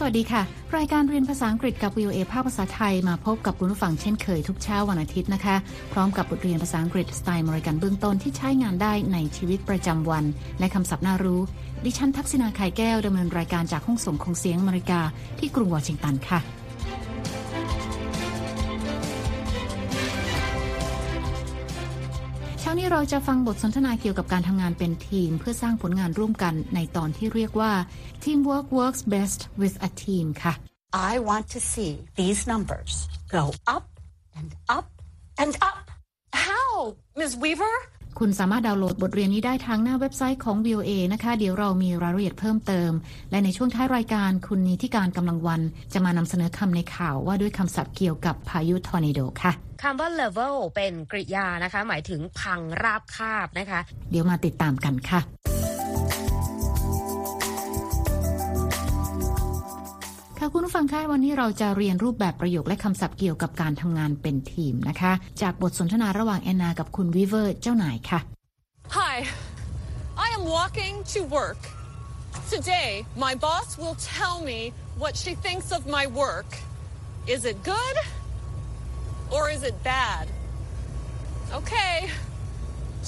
สวัสดีค่ะ รายการเรียนภาษาอังกฤษกับ VOA ภาคภาษาไทยมาพบกับคุณผู้ฟังเช่นเคยทุกเช้าวันอาทิตย์นะคะ พร้อมกับบทเรียนภาษาอังกฤษสไตล์มริกันเบื้องต้นที่ใช้งานได้ในชีวิตประจำวัน และคำศัพท์น่ารู้ ดิฉันทักษณาไข่แก้วดำเนินรายการจากห้องส่งของเสียงอเมริกาที่กรุงวอชิงตันค่ะ นี้เราจะฟังบทสนทนาเกี่ยวกับการทำงานเป็นทีม เพื่อสร้างผลงานร่วมกันในตอนที่เรียกว่า Teamwork works best with a team ค่ะ I want to see these numbers go up and up and up How Ms. Weaver คุณสามารถดาวน์โหลดบทเรียนนี้ได้ทางหน้าเว็บไซต์ของ VOA นะคะ เดี๋ยวเรามีรายละเอียดเพิ่มเติม และในช่วงท้ายรายการคุณนีที่การกำลังวัน จะมานำเสนอคำในข่าวว่าด้วยคำศัพท์เกี่ยวกับพายุทอร์นาโดค่ะคำว่า level เป็นกริยานะคะ หมายถึงพังราบคาบนะคะ เดี๋ยวมาติดตามกันค่ะ ค่ะคุณผู้ฟังคะวันนี้เราจะเรียนรูปแบบประโยคและคำศัพท์เกี่ยวกับการทำงานเป็นทีมนะคะ จากบทสนทนาระหว่างแอนนากับคุณวิเวอร์เจ้านายค่ะ Hi I am walking to work Today my boss will tell me what she thinks of my work Is it good or is it bad Okay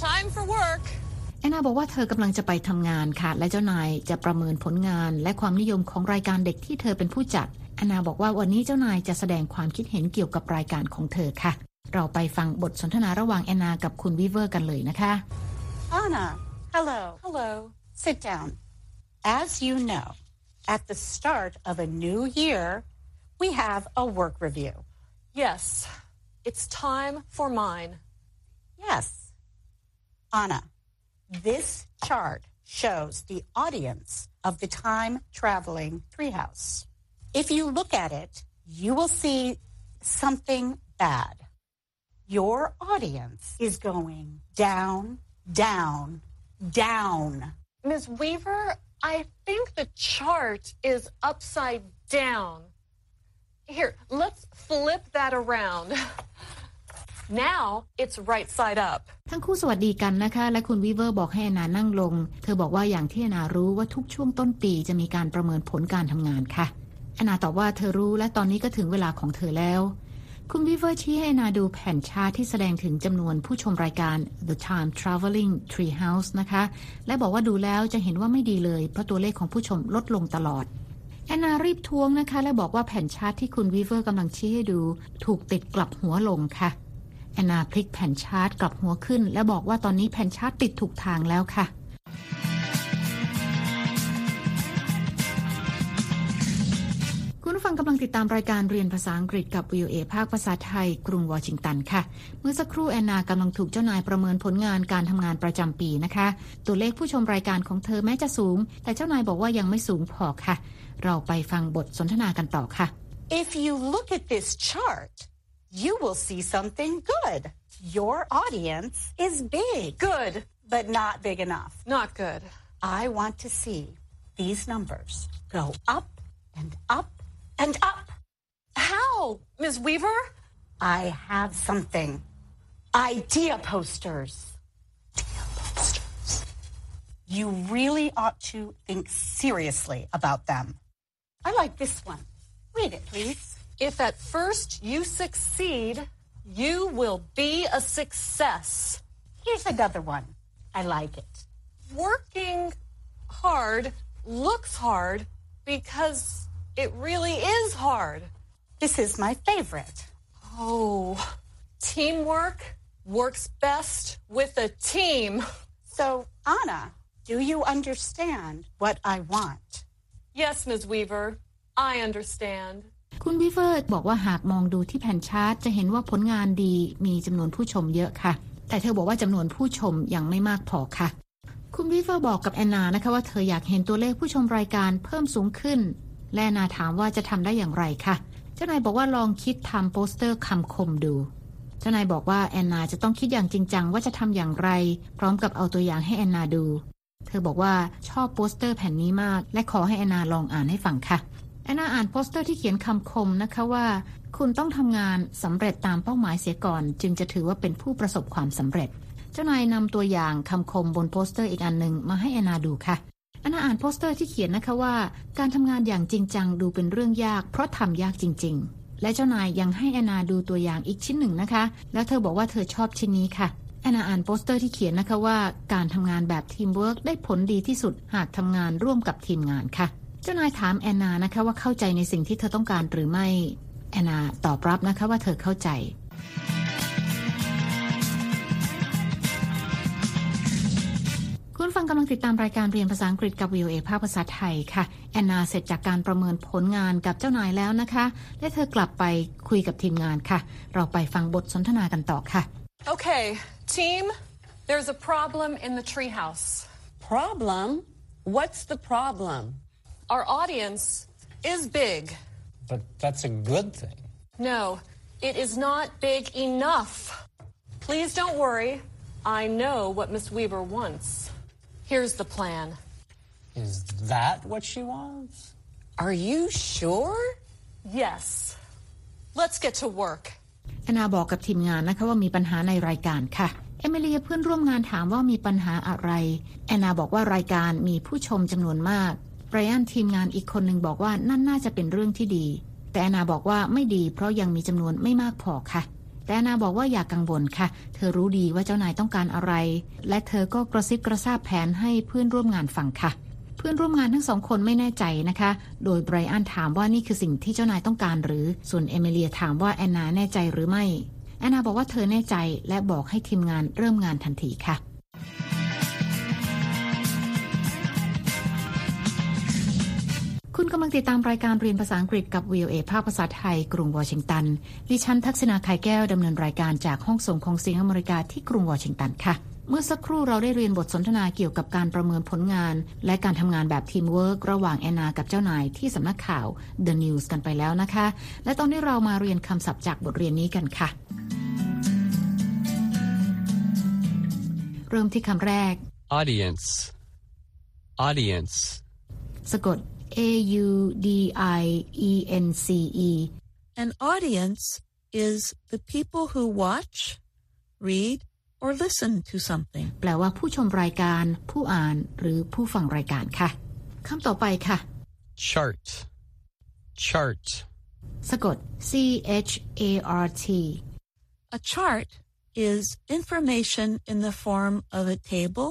time for work แอนนาบอกว่าเธอกำลังจะไปทำงานค่ะ และเจ้านายจะประเมินผลงาน และความนิยมของรายการเด็กที่เธอเป็นผู้จัดแอนนาบอกว่าวันนี้เจ้านายจะแสดงความคิดเห็นเกี่ยวกับรายการของเธอค่ะ เราไปฟังบทสนทนาระหว่างแอนนากับคุณวิเวอร์กันเลยนะคะ Anna hello Hello sit down as you know at the start of a new year we have a work review Yes it's time for mine Yes Anna This chart shows the audience of the time traveling treehouse. If you look at it, you will see something bad. Your audience is going down, down, down. Ms. Weaver, I think the chart is upside down. Here, let's flip that around. now it's right side up ทั้งคู่สวัสดีกันนะคะ และคุณวีเวอร์บอกให้แอนนานั่งลง เธอบอกว่าอย่างที่แอนนารู้ว่าทุกช่วงต้นปีจะมีการประเมินผลการทำงานค่ะแอนนาตอบว่าเธอรู้และตอนนี้ก็ถึงเวลาของเธอแล้ว คุณวีเวอร์ชี้ให้แอนนาดูแผ่นชาร์ตที่แสดงถึงจำนวนผู้ชมรายการ The Time Traveling Treehouse นะคะ และบอกว่าดูแล้วจะเห็นว่าไม่ดีเลย เพราะตัวเลขของผู้ชมลดลงตลอดแอนนารีบทวงนะคะ และบอกว่าแผ่นชาร์ตที่คุณวีเวอร์กำลังชี้ให้ดู ถูกติดกลับหัวลงค่ะ แอนนาพลิกแผ่นชาร์ตกลับหัวขึ้น และบอกว่าตอนนี้แผ่นชาร์ตติดถูกทางแล้วค่ะคุณผู้ฟังกำลังติดตามรายการเรียนภาษาอังกฤษกับ VOA ภาคภาษาไทย กรุงวอชิงตันค่ะ เมื่อสักครู่แอนนากำลังถูกเจ้านายประเมินผลงานการทำงานประจำปีนะคะ ตัวเลขผู้ชมรายการของเธอแม้จะสูง แต่เจ้านายบอกว่ายังไม่สูงพอค่ะ เราไปฟังบทสนทนากันต่อค่ะ If you look at this chart you will see something good. Your audience is big. Good. But not big enough. Not good. I want to see these numbers go up and up and up. How, Ms. Weaver? I have something. Idea posters. Idea posters. You really ought to think seriously about them. I like this one. Read it, please. If at first you succeed, you will be a success. Here's another one. I like it. Working hard looks hard because it really is hard. This is my favorite. Oh, teamwork works best with a team. So, Anna, do you understand what I want? Yes, Ms. Weaver, I understand. คุณวิเฟอร์บอกว่าหากมองดูที่แผ่นชาร์ตจะเห็นว่าผลงานดีมีจำนวนผู้ชมเยอะค่ะ แต่เธอบอกว่าจำนวนผู้ชมยังไม่มากพอค่ะ คุณวีเวอร์บอกกับแอนนานะคะว่าเธออยากเห็นตัวเลขผู้ชมรายการเพิ่มสูงขึ้น และแอนนาถามว่าจะทำได้อย่างไรคะเจ้านายบอกว่าลองคิดทำโปสเตอร์คำคมดูเจ้านายบอกว่าแอนนาจะต้องคิดอย่างจริงจังว่าจะทำอย่างไร พร้อมกับเอาตัวอย่างให้แอนนาดู เธอบอกว่าชอบโปสเตอร์แผ่นนี้มาก และขอให้แอนนาลองอ่านให้ฟังค่ะ แอนนาอ่านโปสเตอร์ที่เขียนคำคมนะคะว่า คุณต้องทำงานสำเร็จตามเป้าหมายเสียก่อน จึงจะถือว่าเป็นผู้ประสบความสำเร็จ เจ้านายนำตัวอย่างคำคมบนโปสเตอร์อีกอันหนึ่งมาให้แอนนาดูค่ะแอนนาอ่านโปสเตอร์ที่เขียนนะคะว่า การทำงานอย่างจริงจังดูเป็นเรื่องยาก เพราะทำยากจริง ๆ และเจ้านายยังให้แอนนาดูตัวอย่างอีกชิ้นหนึ่งนะคะ แล้วเธอบอกว่าเธอชอบชิ้นนี้ค่ะแอนนาอ่านโปสเตอร์ที่เขียนนะคะว่า การทำงานแบบทีมเวิร์กได้ผลดีที่สุดหากทำงานร่วมกับทีมงานค่ะ เจ้านายถามแอนนานะคะว่าเข้าใจในสิ่งที่เธอต้องการหรือไม่ แอนนาตอบรับนะคะว่าเธอเข้าใจ คุณฟังกำลังติดตามรายการเรียนภาษาอังกฤษกับ VOA ภาคภาษาไทยค่ะ แอนนาเสร็จจากการประเมินผลงานกับเจ้านายแล้วนะคะ และเธอกลับไปคุยกับทีมงานค่ะ เราไปฟังบทสนทนากันต่อค่ะ Okay, team, there's a problem in the treehouse. Problem? What's the problem? Our audience is big. But that's a good thing. No, it is not big enough. Please don't worry. I know what Miss Weaver wants. Here's the plan. Is that what she wants? Are you sure? Yes. Let's get to work. แอนนาบอกกับทีมงานนะคะว่ามีปัญหาในรายการค่ะ เอมิเลียเพื่อนร่วมงานถามว่ามีปัญหาอะไร แอนนาบอกว่ารายการมีผู้ชมจำนวนมาก ไบรอันทีมงานอีกคนหนึ่งบอกว่านั่นน่าจะเป็นเรื่องที่ดี แต่แอนนาบอกว่าไม่ดีเพราะยังมีจำนวนไม่มากพอค่ะ แต่แอนนาบอกว่าอย่ากกังวลค่ะ เธอรู้ดีว่าเจ้านายต้องการอะไร และเธอก็กระซิบกระซาบแผนให้เพื่อนร่วมงานฟังค่ะ เพื่อนร่วมงานทั้งสองคนไม่แน่ใจนะคะ โดยไบรอันถามว่านี่คือสิ่งที่เจ้านายต้องการหรือ ส่วนเอมิเลียถามว่าแอนนาแน่ใจหรือไม่ แอนนาบอกว่าเธอแน่ใจและบอกให้ทีมงานเริ่มงานทันทีค่ะ งติดตามรายการเรียนภาษาอังกฤษกับ VOA ภาคภาษาไทย กรุงวอชิงตัน ดิฉันทักษิณา ข่ายแก้วดำเนินรายการจากห้องส่งของเสียงอเมริกาที่กรุงวอชิงตันค่ะ เมื่อสักครู่เราได้เรียนบทสนทนาเกี่ยวกับการประเมินผลงาน และการทำงานแบบทีมเวิร์กระหว่างแอนนากับเจ้านายที่สำนักข่าว The News กันไปแล้วนะคะ และตอนนี้เรามาเรียนคำศัพท์จากบทเรียนนี้กันค่ะ เริ่มที่คำแรก Audience. Audience. สะกด A U D I E N C E An audience is the people who watch, read, or listen to something. แปลว่าผู้ชมรายการ ผู้อ่านหรือผู้ฟังรายการค่ะคำต่อไปค่ะ Chart. Chart. สะกด C H A R T A chart is information in the form of a table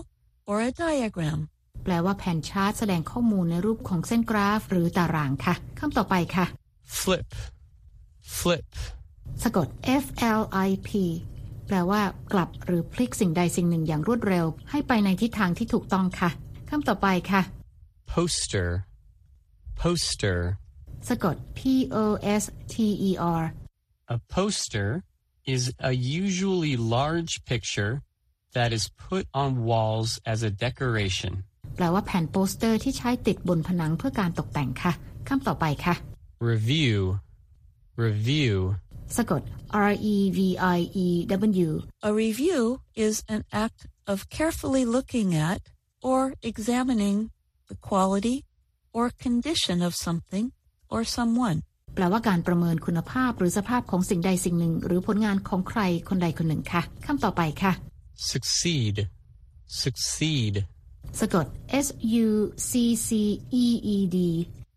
or a diagram. แปลว่าแผ่นชาร์ตแสดงข้อมูลในรูปของเส้นกราฟ หรือตารางค่ะคำต่อไปค่ะ Flip. Flip. สะกด F L I P แปลว่ากลับหรือพลิกสิ่งใดสิ่งหนึ่งอย่างรวดเร็ว ให้ไปในทิศทางที่ถูกต้องค่ะคำต่อไปค่ะ Poster. Poster. สะกด P O S T E R A poster is a usually large picture that is put on walls as a decoration. แปลว่าแผ่นโปสเตอร์ที่ใช้ติดบนผนังเพื่อการตกแต่งค่ะคำต่อไปค่ะ Review. Review. สะกด R E V I E W A review is an act of carefully looking at or examining the quality or condition of something or someone. แปลว่าการประเมินคุณภาพหรือสภาพของสิ่งใดสิ่งหนึ่ง หรือผลงานของใครคนใดคนหนึ่งค่ะคำต่อไปค่ะ Succeed. Succeed. สะกด S U C C E E D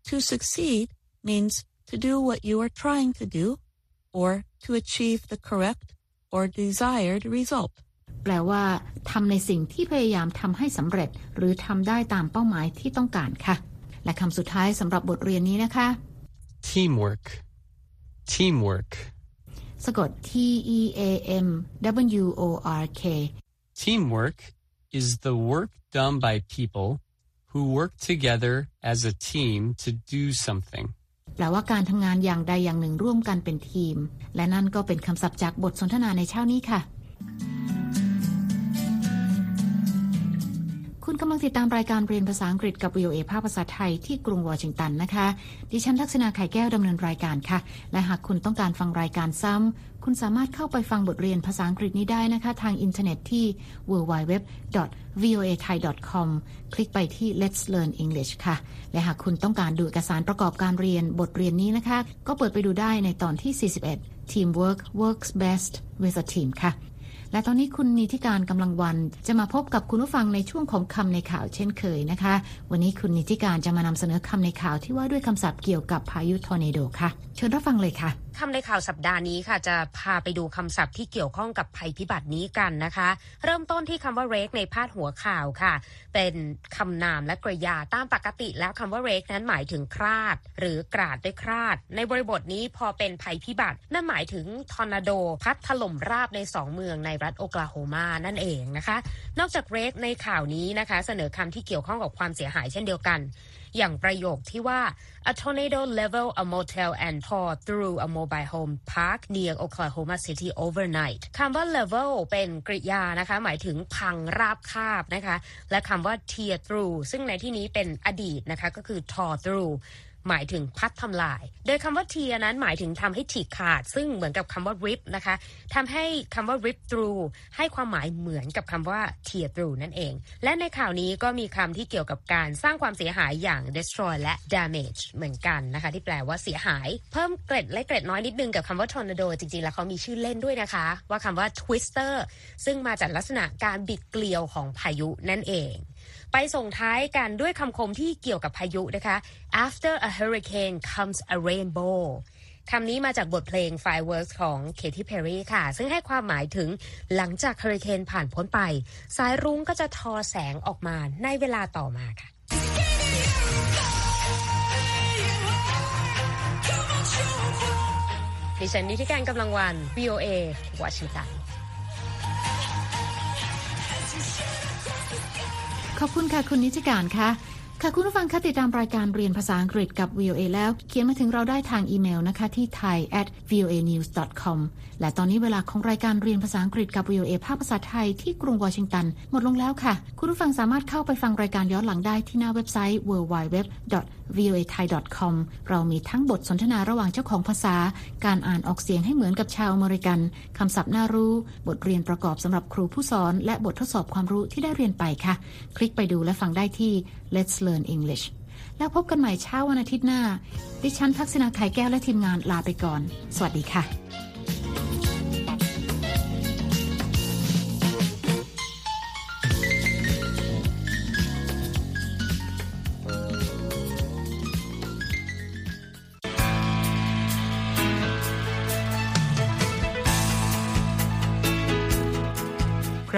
To succeed means to do what you are trying to do or to achieve the correct or desired result. แปลว่าทำในสิ่งที่พยายามทำให้สำเร็จ หรือทำได้ตามเป้าหมายที่ต้องการค่ะ และคำสุดท้ายสำหรับบทเรียนนี้นะคะ Teamwork. Teamwork. สะกด T E A M W O R K Teamwork is the work done by people who work together as a team to do something. แปลว่าการทำงานอย่างใดอย่างหนึ่งร่วมกันเป็นทีม และนั่นก็เป็นคำศัพท์จากบทสนทนาในเช้านี้ค่ะ คุณกำลังติดตามรายการเรียนภาษาอังกฤษกับ VOA ภาคภาษาไทยที่กรุงวอชิงตันนะคะ ดิฉันทักษณาไข่แก้วดำเนินรายการค่ะ และหากคุณต้องการฟังรายการซ้ำ คุณสามารถเข้าไปฟังบทเรียนภาษาอังกฤษนี้ได้นะคะ ทางอินเทอร์เน็ตที่ www.voathai.com คลิกไปที่ Let's Learn English ค่ะ และหากคุณต้องการดูเอกสารประกอบการเรียนบทเรียนนี้นะคะ ก็เปิดไปดูได้ในตอนที่ 41 Teamwork works best with a team ค่ะ และตอนนี้คุณนิติการกำลังวัน จะมาพบกับคุณผู้ฟังในช่วงของคำในข่าวเช่นเคยนะคะ วันนี้คุณนิติการจะมานำเสนอคำในข่าวที่ว่าด้วยคำศัพท์เกี่ยวกับพายุทอร์เนโดค่ะ เชิญรับฟังเลยค่ะคำในข่าวสัปดาห์นี้ค่ะจะพาไปดูคำศัพท์ที่เกี่ยวข้องกับภัยพิบัตินี้กันนะคะ เริ่มต้นที่คำว่า r a k ในพาดหัวข่าวค่ะ เป็นคำนามและกริยาตามปกติแล้วคำว่า r a k นั้นหมายถึงคราด หรือกราดด้วยคราด ในบริบทนี้พอเป็นภัยพิบัติ นั่นหมายถึงทอร์นาโด พัดถล่มราบในสองเมืองในรัฐโอกลาโฮมานั่นเองนะคะ นอกจาก r a k ในข่าวนี้นะคะ เสนอคำที่เกี่ยวข้องกับความเสียหายเช่นเดียวกัน อย่างประโยคที่ว่า a tornado leveled a motel and tore through a mobile home park near Oklahoma City overnight คำว่า level เป็นกริยานะคะ หมายถึงพังราบคาบนะคะ และคำว่า tear through ซึ่งในที่นี้เป็นอดีตนะคะ ก็คือ tore through หมายถึงพัดทำลาย โดยคำว่า tear นั้นหมายถึงทำให้ฉีกขาด ซึ่งเหมือนกับคำว่า rip นะคะทำให้คำว่า rip through ให้ความหมายเหมือนกับคำว่า tear through นั่นเอง และในข่าวนี้ก็มีคำที่เกี่ยวกับการสร้างความเสียหายอย่าง destroy และ damage เหมือนกันนะคะ ที่แปลว่าเสียหาย เพิ่มเกร็ดและเกร็ดน้อยนิดนึงกับคำว่า tornado จริงๆ แล้วเขามีชื่อเล่นด้วยนะคะ ว่าคำว่า twister ซึ่งมาจากลักษณะการบิดเกลียวของพายุนั่นเอง ไปส่งท้ายกันด้วยคำคมที่เกี่ยวกับพายุนะคะ after a hurricane comes a rainbow คำนี้มาจากบทเพลง Fireworks ของ Katy Perry ค่ะ ซึ่งให้ความหมายถึงหลังจากเฮอริเคนผ่านพ้นไป สายรุ้งก็จะทอแสงออกมาในเวลาต่อมาค่ะดิฉันนิติการกำลังวัน VOA วอชิงตัน ขอบคุณค่ะ คุณนิติการค่ะ ค่ะคุณผู้ฟังคะติดตามรายการเรียนภาษาอังกฤษกับ VOA แล้ว เขียนมาถึงเราได้ทางอีเมลนะคะที่ thai at voa news com และตอนนี้เวลาของรายการเรียนภาษาอังกฤษกับ VOA ภาคภาษาไทยที่กรุงวอชิงตัน หมดลงแล้วค่ะ คุณผู้ฟังสามารถเข้าไปฟังรายการย้อนหลังได้ที่หน้าเว็บไซต์ www voa thai com เรามีทั้งบทสนทนาระหว่างเจ้าของภาษา การอ่านออกเสียงให้เหมือนกับชาวอเมริกันคำศัพท์น่ารู้ บทเรียนประกอบสำหรับครูผู้สอน และบททดสอบความรู้ที่ได้เรียนไปค่ะ คลิกไปดูและฟังได้ที่ Let's Learn English แล้วพบกันใหม่เช้าวันอาทิตย์หน้า ดิฉันทักษณาไข่แก้วและทีมงานลาไปก่อน สวัสดีค่ะ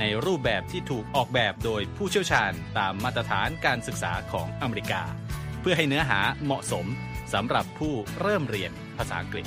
ในรูปแบบที่ถูกออกแบบโดยผู้เชี่ยวชาญตามมาตรฐานการศึกษาของอเมริกา เพื่อให้เนื้อหาเหมาะสมสำหรับผู้เริ่มเรียนภาษาอังกฤษ